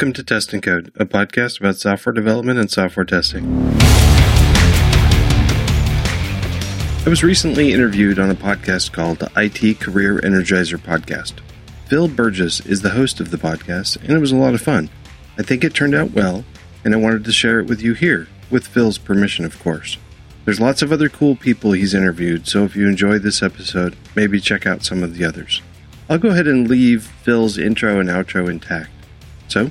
Welcome to Test and Code, a podcast about software development and software testing. I was recently interviewed on a podcast called the IT Career Energizer Podcast. Phil Burgess is the host of the podcast, and it was a lot of fun. I think it turned out well, and I wanted to share it with you here, with Phil's permission, of course. There's lots of other cool people he's interviewed, so if you enjoyed this episode, maybe check out some of the others. I'll go ahead and leave Phil's intro and outro intact. So,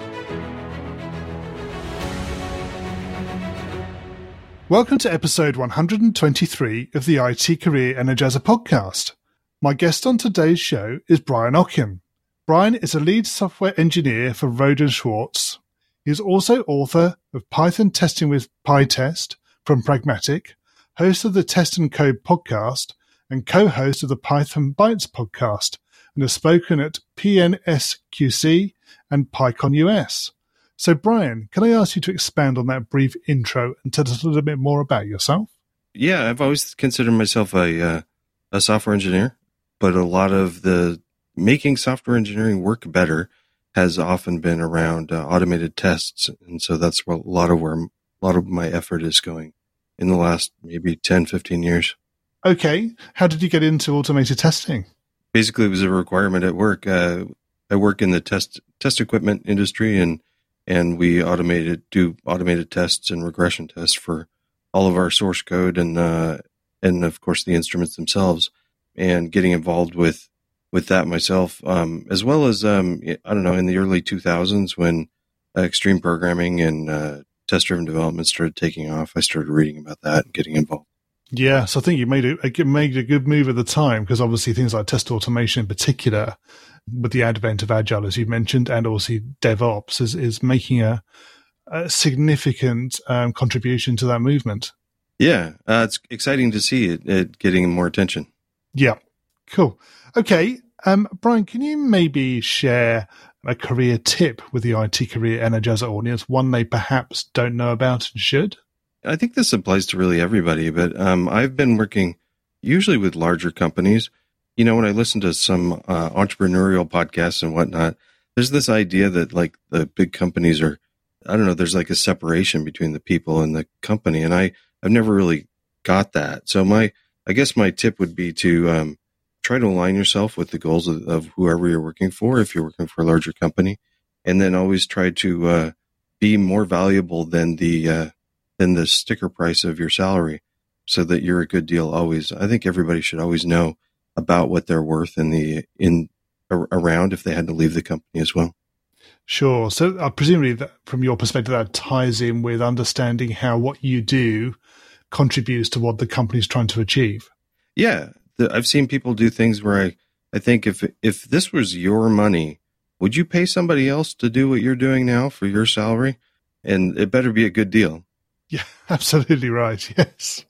Welcome to episode 123 of the IT Career Energizer podcast. My guest on today's show is Brian Okken. Brian is a lead software engineer for Rohde Schwarz. He is also author of Python Testing with PyTest from Pragmatic, host of the Test and Code podcast, and co-host of the Python Bytes podcast, and has spoken at PNSQC and PyCon US. So, Brian, can I ask you to expand on that brief intro and tell us a little bit more about yourself? Yeah, I've always considered myself a uh, a software engineer, but a lot of the making software engineering work better has often been around uh, automated tests, and so that's where a lot of where a lot of my effort is going in the last maybe 10, 15 years. Okay, how did you get into automated testing? Basically, it was a requirement at work. Uh, I work in the test test equipment industry, and and we automated do automated tests and regression tests for all of our source code and uh, and of course the instruments themselves and getting involved with with that myself um, as well as um, I don't know in the early 2000s when uh, extreme programming and uh, test driven development started taking off I started reading about that and getting involved. Yes, I think you made a, made a good move at the time because obviously things like test automation in particular with the advent of agile, as you mentioned, and also DevOps is, is making a, a significant um, contribution to that movement. Yeah, uh, it's exciting to see it, it, getting more attention. Yeah, cool. Okay, um, Brian, can you maybe share a career tip with the IT career energizer audience, one they perhaps don't know about and should? I think this applies to really everybody, but um, I've been working usually with larger companies you know, when I listen to some uh, entrepreneurial podcasts and whatnot, there's this idea that like the big companies are, I don't know, there's like a separation between the people and the company. And I, I've never really got that. So my, I guess my tip would be to um, try to align yourself with the goals of, of, whoever you're working for, if you're working for a larger company, and then always try to uh, be more valuable than the uh, than the sticker price of your salary, so that you're a good deal always. I think everybody should always know about what they're worth in the in around if they had to leave the company as well. Sure. So uh, presumably, that, from your perspective, that ties in with understanding how what you do contributes to what the company is trying to achieve. Yeah, the, I've seen people do things where I, I think if if this was your money, would you pay somebody else to do what you're doing now for your salary? And it better be a good deal. Yeah, absolutely right. Yes.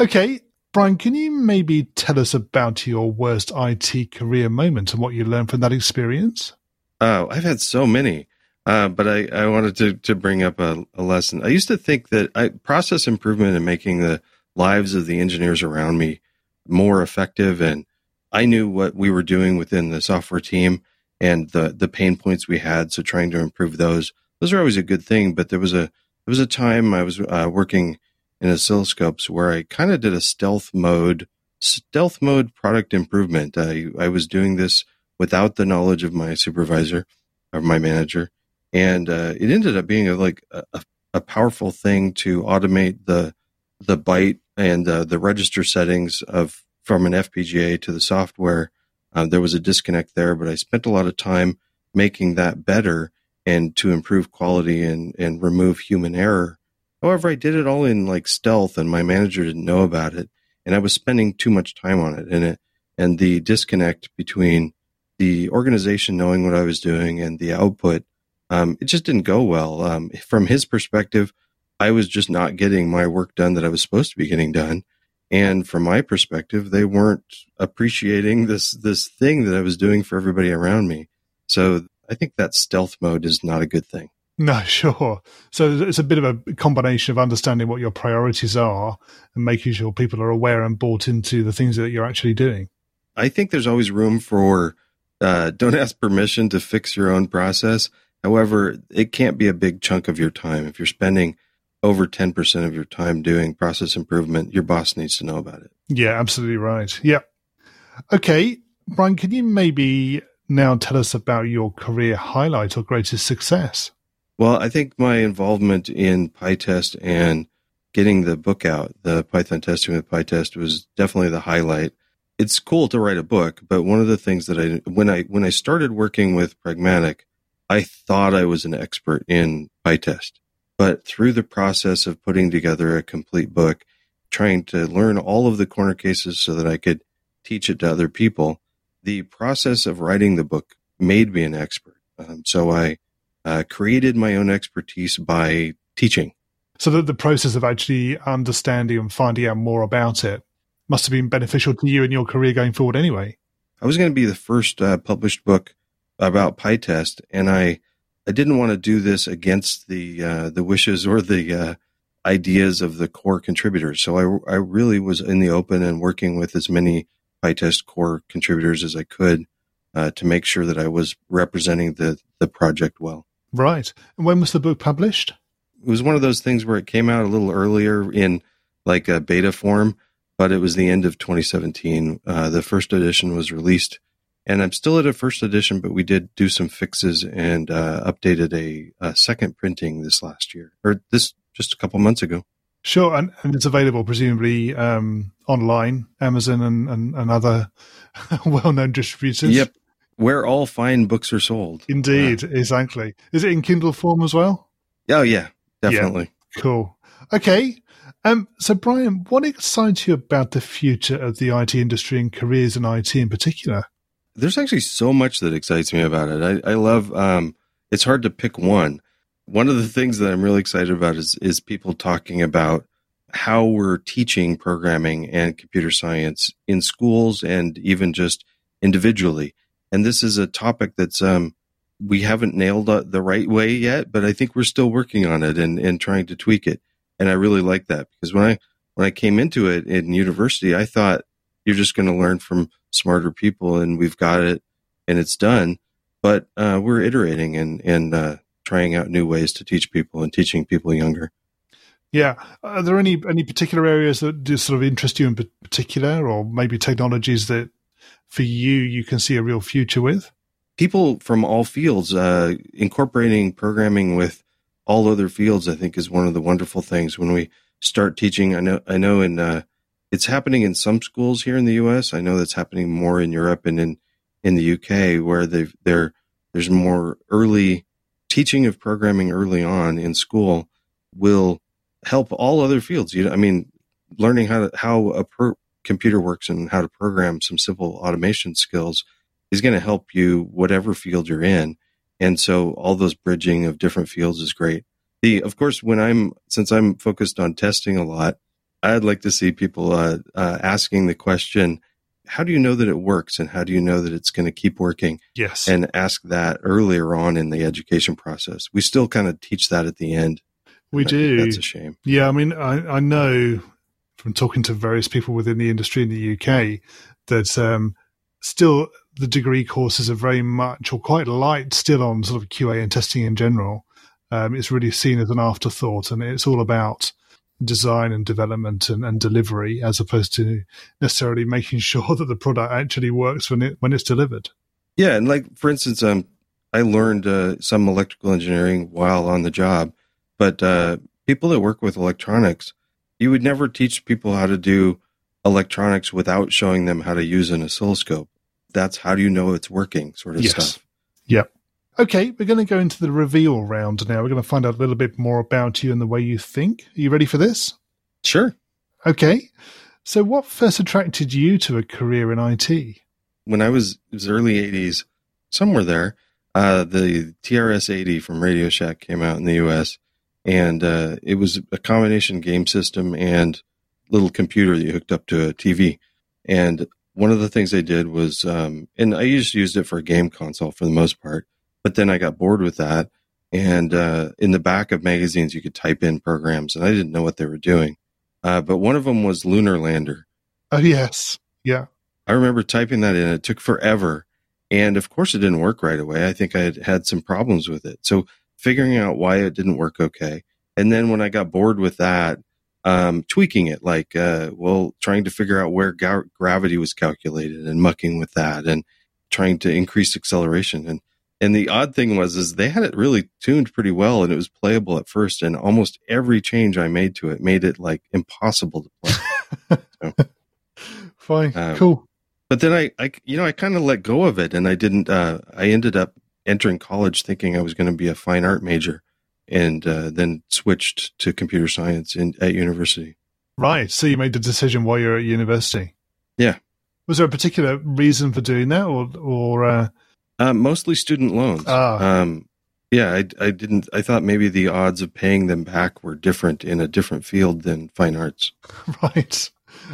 Okay, Brian, can you maybe tell us about your worst IT career moment and what you learned from that experience? Oh, I've had so many. Uh, but I, I wanted to, to bring up a, a lesson. I used to think that I, process improvement and making the lives of the engineers around me more effective. And I knew what we were doing within the software team and the, the pain points we had. So trying to improve those, those are always a good thing. But there was a, there was a time I was uh, working in oscilloscopes where I kind of did a stealth mode, stealth mode product improvement. I, I was doing this without the knowledge of my supervisor or my manager. And uh, it ended up being a, like a, a, powerful thing to automate the the byte and uh, the register settings of from an FPGA to the software. Uh, there was a disconnect there, but I spent a lot of time making that better and to improve quality and, and remove human error However, I did it all in like stealth and my manager didn't know about it. And I was spending too much time on it and it, and the disconnect between the organization knowing what I was doing and the output um, it just didn't go well. Um, from his perspective, I was just not getting my work done that I was supposed to be getting done. And from my perspective, they weren't appreciating this, this thing that I was doing for everybody around me. So I think that stealth mode is not a good thing. No, sure. So it's a bit of a combination of understanding what your priorities are and making sure people are aware and bought into the things that you're actually doing. I think there's always room for uh, don't ask permission to fix your own process. However, it can't be a big chunk of your time. If you're spending over 10% of your time doing process improvement, your boss needs to know about it. Yeah, absolutely right. Yeah. Okay. Brian, can you maybe now tell us about your career highlight or greatest success? Well, I think my involvement in PyTest and getting the book out, the Python testing with PyTest was definitely the highlight. It's cool to write a book, but one of the things that I when I when I started working with Pragmatic, I thought I was an expert in PyTest. But through the process of putting together a complete book, trying to learn all of the corner cases so that I could teach it to other people, the process of writing the book made me an expert. Um, so I uh, created my own expertise by teaching. So that the process of actually understanding and finding out more about it must have been beneficial to you in your career going forward anyway. I was going to be the first uh, published book about PyTest, and I I didn't want to do this against the uh, the wishes or the uh, ideas of the core contributors. So I I really was in the open and working with as many PyTest core contributors as I could uh, to make sure that I was representing the the project well. Right. And when was the book published? It was one of those things where it came out a little earlier in like a beta form, but it was the end of 2017. Uh, the first edition was released and I'm still at a first edition, but we did do some fixes and uh, updated a, a, second printing this last year or this just a couple months ago. Sure, and, and it's available presumably um, online, Amazon and, and, and other well-known distributors. Yep, where all fine books are sold. Indeed, uh, exactly. Is it in Kindle form as well? Oh yeah, definitely. Yeah, cool. Okay. Um, so Brian, what excites you about the future of the IT industry and careers in IT in particular? there's actually so much that excites me about it. I, I love, um, it's hard to pick one. One of the things that I'm really excited about is, is people talking about how we're teaching programming and computer science in schools and even just individually. And this is a topic that's, um, we haven't nailed the right way yet, but I think we're still working on it and, and trying to tweak it. And I really like that because when I, when I came into it in university, I thought you're just going to learn from smarter people and we've got it and it's done. But uh, we're iterating and, and uh, trying out new ways to teach people and teaching people younger. Yeah. Are there any, any particular areas that do sort of interest you in particular, or maybe technologies that for you, you can see a real future with? People from all fields, uh, incorporating programming with all other fields, I think is one of the wonderful things when we start teaching. I know, I know in, uh, it's happening in some schools here in the U.S. I know that's happening more in Europe and in in the UK, where they've there there's more early teaching of programming early on in school will help all other fields. You know, I mean, learning how to how a per- computer works and how to program some simple automation skills is going to help you whatever field you're in. And so all those bridging of different fields is great. The, of course, when I'm, since I'm focused on testing a lot, I'd like to see people uh, uh, asking the question, how do you know that it works and how do you know that it's going to keep working? Yes. And ask that earlier on in the education process. We still kind of teach that at the end. We do. That's a shame. Yeah. I mean, I, I, know from talking to various people within the industry in the UK that um, still the degree courses are very much or quite light still on sort of QA and testing in general. Um, it's really seen as an afterthought and it's all about design and development and, and delivery as opposed to necessarily making sure that the product actually works when it when it's delivered. Yeah, and like for instance, um, I learned uh, some electrical engineering while on the job, but uh, people that work with electronics, you would never teach people how to do electronics without showing them how to use an oscilloscope. That's how do you know it's working, sort of yes. stuff. Yep. Okay, we're going to go into the reveal round now. We're going to find out a little bit more about you and the way you think. Are you ready for this? Sure. Okay. So, what first attracted you to a career in IT? When I was, it was early 80s, somewhere there, Uh, the TRS 80 from Radio Shack came out in the US, and uh, it was a combination game system and little computer that you hooked up to a TV. And one of the things they did was, um, and I just used it for a game console for the most part, but then I got bored with that. And uh, in the back of magazines, you could type in programs, and I didn't know what they were doing. Uh, but one of them was Lunar Lander. Oh, yes. Yeah. I remember typing that in. It took forever. And of course, it didn't work right away. I think I had had some problems with it. So figuring out why it didn't work okay. And then when I got bored with that, um, tweaking it, like, uh, well, trying to figure out where ga- gravity was calculated and mucking with that and trying to increase acceleration. And, and the odd thing was, is they had it really tuned pretty well and it was playable at first. And almost every change I made to it made it like impossible to play. so, Fine. Um, cool. But then I, I, you know, I kind of let go of it and I didn't, uh, I ended up entering college thinking I was going to be a fine art major and uh, then switched to computer science in, at university. Right. So you made the decision while you're at university. Yeah. Was there a particular reason for doing that, or or uh... Uh, mostly student loans? Ah. Um, yeah, I, I didn't. I thought maybe the odds of paying them back were different in a different field than fine arts. Right.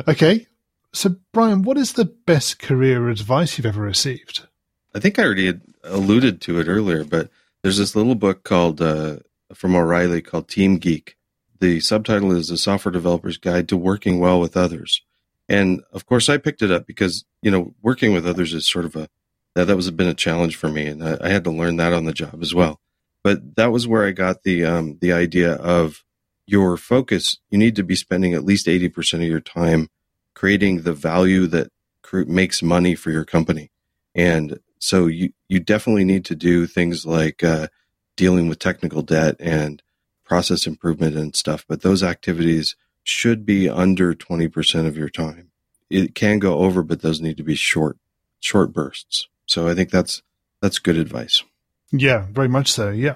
Okay. So, Brian, what is the best career advice you've ever received? I think I already alluded to it earlier, but there's this little book called uh, from O'Reilly called Team Geek. The subtitle is A Software Developer's Guide to Working Well with Others. And of course, I picked it up because, you know, working with others is sort of a, that, that was been a challenge for me. And I, I had to learn that on the job as well. But that was where I got the, um, the idea of your focus. You need to be spending at least 80% of your time creating the value that makes money for your company. And so you, you definitely need to do things like, uh, dealing with technical debt and process improvement and stuff, but those activities should be under 20% of your time. It can go over, but those need to be short, short bursts. So I think that's, that's good advice. Yeah, very much so. Yeah.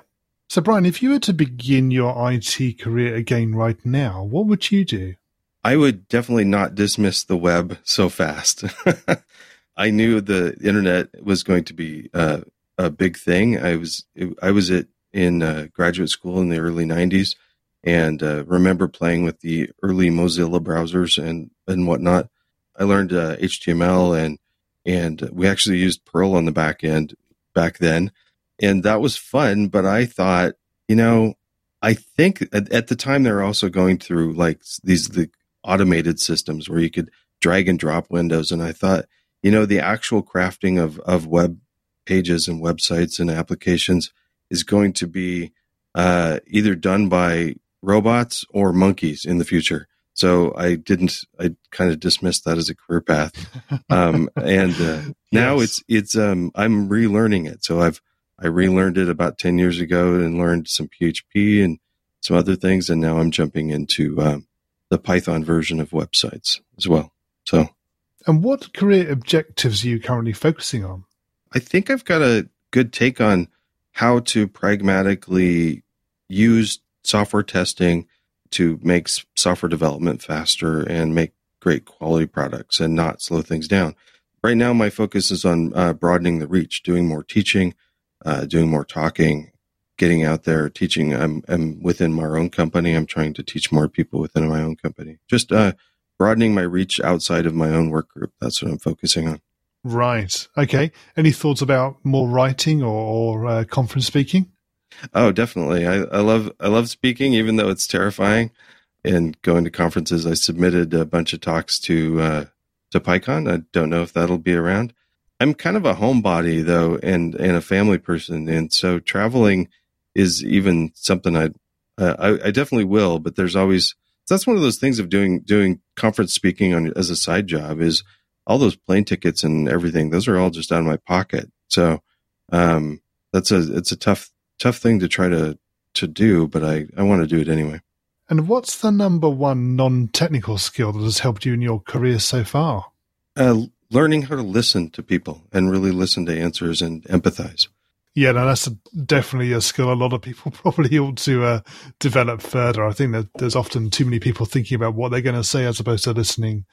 So Brian, if you were to begin your IT career again right now, what would you do? I would definitely not dismiss the web so fast. I knew the internet was going to be uh, a big thing. I was I was at in uh, graduate school in the early '90s, and uh, remember playing with the early Mozilla browsers and and whatnot. I learned uh, HTML and and we actually used Perl on the back end back then, and that was fun. But I thought, you know, I think at, at the time they were also going through like these the automated systems where you could drag and drop windows, and I thought, you know, the actual crafting of of web pages and websites and applications is going to be uh, either done by robots or monkeys in the future. So I didn't. I kind of dismissed that as a career path, um, and uh, now yes. it's it's. Um, I'm relearning it. So I've I relearned it about ten years ago and learned some PHP and some other things, and now I'm jumping into um, the Python version of websites as well. So, and what career objectives are you currently focusing on? I think I've got a good take on how to pragmatically use software testing to make software development faster and make great quality products and not slow things down. Right now, my focus is on uh, broadening the reach, doing more teaching, uh, doing more talking, getting out there teaching. I'm, I'm, within my own company. I'm trying to teach more people within my own company. Just uh, broadening my reach outside of my own work group. That's what I'm focusing on. Right. Okay. Any thoughts about more writing or, or uh, conference speaking? Oh, definitely. I, I love I love speaking, even though it's terrifying. And going to conferences, I submitted a bunch of talks to uh, to PyCon. I don't know if that'll be around. I'm kind of a homebody though, and and a family person, and so traveling is even something I uh, I, I definitely will. But there's always that's one of those things of doing doing conference speaking on as a side job is all those plane tickets and everything, those are all just out of my pocket. So, um, that's a, it's a tough, tough thing to try to, to do, but I, I want to do it anyway. And what's the number one non technical skill that has helped you in your career so far? Uh, learning how to listen to people and really listen to answers and empathize. Yeah, no, that's a, definitely a skill a lot of people probably ought to uh, develop further. I think that there's often too many people thinking about what they're going to say as opposed to listening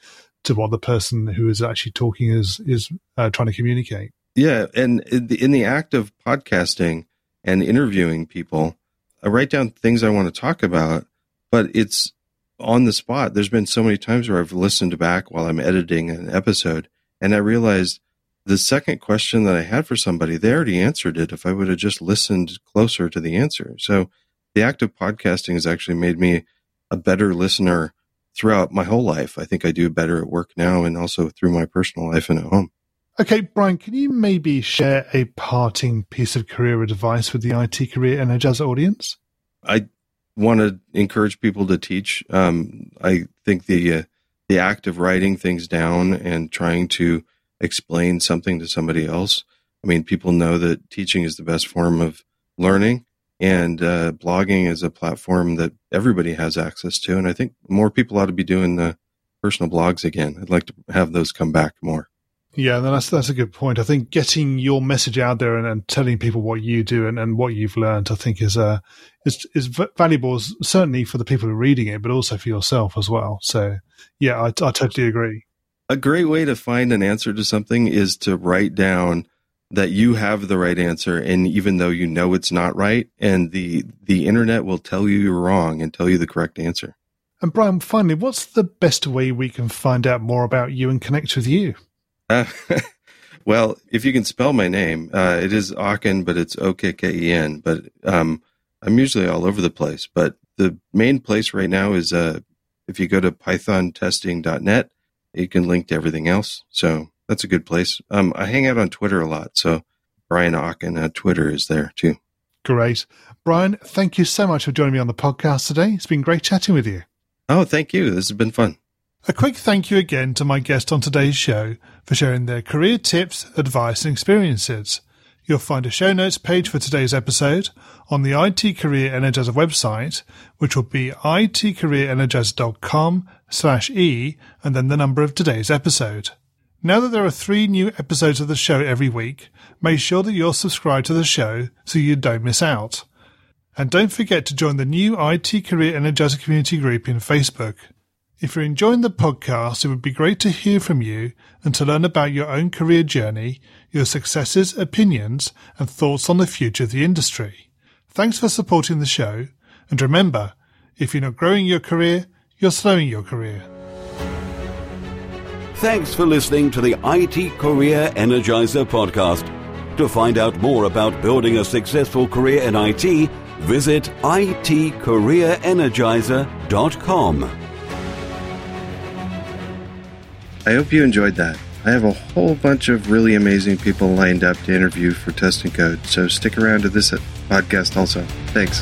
to what the person who is actually talking is is uh, trying to communicate. Yeah, and in the, in the act of podcasting and interviewing people, I write down things I want to talk about, but it's on the spot. There's been so many times where I've listened back while I'm editing an episode, and I realized the second question that I had for somebody, they already answered it if I would have just listened closer to the answer. So the act of podcasting has actually made me a better listener throughout my whole life. I think I do better at work now and also through my personal life and at home. Okay, Brian, can you maybe share a parting piece of career advice with the IT Career Energizer audience? I want to encourage people to teach. Um, I think the uh, the act of writing things down and trying to explain something to somebody else. I mean, people know that teaching is the best form of learning, and uh, blogging is a platform that everybody has access to. And I think more people ought to be doing the personal blogs again. I'd like to have those come back more. Yeah, that's that's a good point. I think getting your message out there and, and telling people what you do and, and what you've learned, I think is uh, is is valuable, certainly for the people who are reading it, but also for yourself as well. So, yeah, I, I totally agree. A great way to find an answer to something is to write down that you have the right answer, and even though you know it's not right, and the the internet will tell you you're wrong and tell you the correct answer. And Brian, finally, what's the best way we can find out more about you and connect with you? Uh, well, if you can spell my name, uh, it is Okken, but it's O K K E N. But um, I'm usually all over the place. But the main place right now is uh, if you go to pythontesting.net, you can link to everything else. So that's a good place. Um, I hang out on Twitter a lot. So Brian Okken at Twitter is there too. Great. Brian, thank you so much for joining me on the podcast today. It's been great chatting with you. Oh, thank you. This has been fun. A quick thank you again to my guest on today's show for sharing their career tips, advice, and experiences. You'll find a show notes page for today's episode on the IT Career Energizer website, which will be itcareerenergizer.com slash e and then the number of today's episode. Now that there are three new episodes of the show every week, make sure that you're subscribed to the show so you don't miss out. And don't forget to join the new IT Career Energizer community group in Facebook. If you're enjoying the podcast, it would be great to hear from you and to learn about your own career journey, your successes, opinions, and thoughts on the future of the industry. Thanks for supporting the show, and remember, if you're not growing your career, you're slowing your career. Thanks for listening to the IT Career Energizer podcast. To find out more about building a successful career in IT, visit itcareerenergizer.com. I hope you enjoyed that. I have a whole bunch of really amazing people lined up to interview for Test and Code, so stick around to this podcast also. Thanks.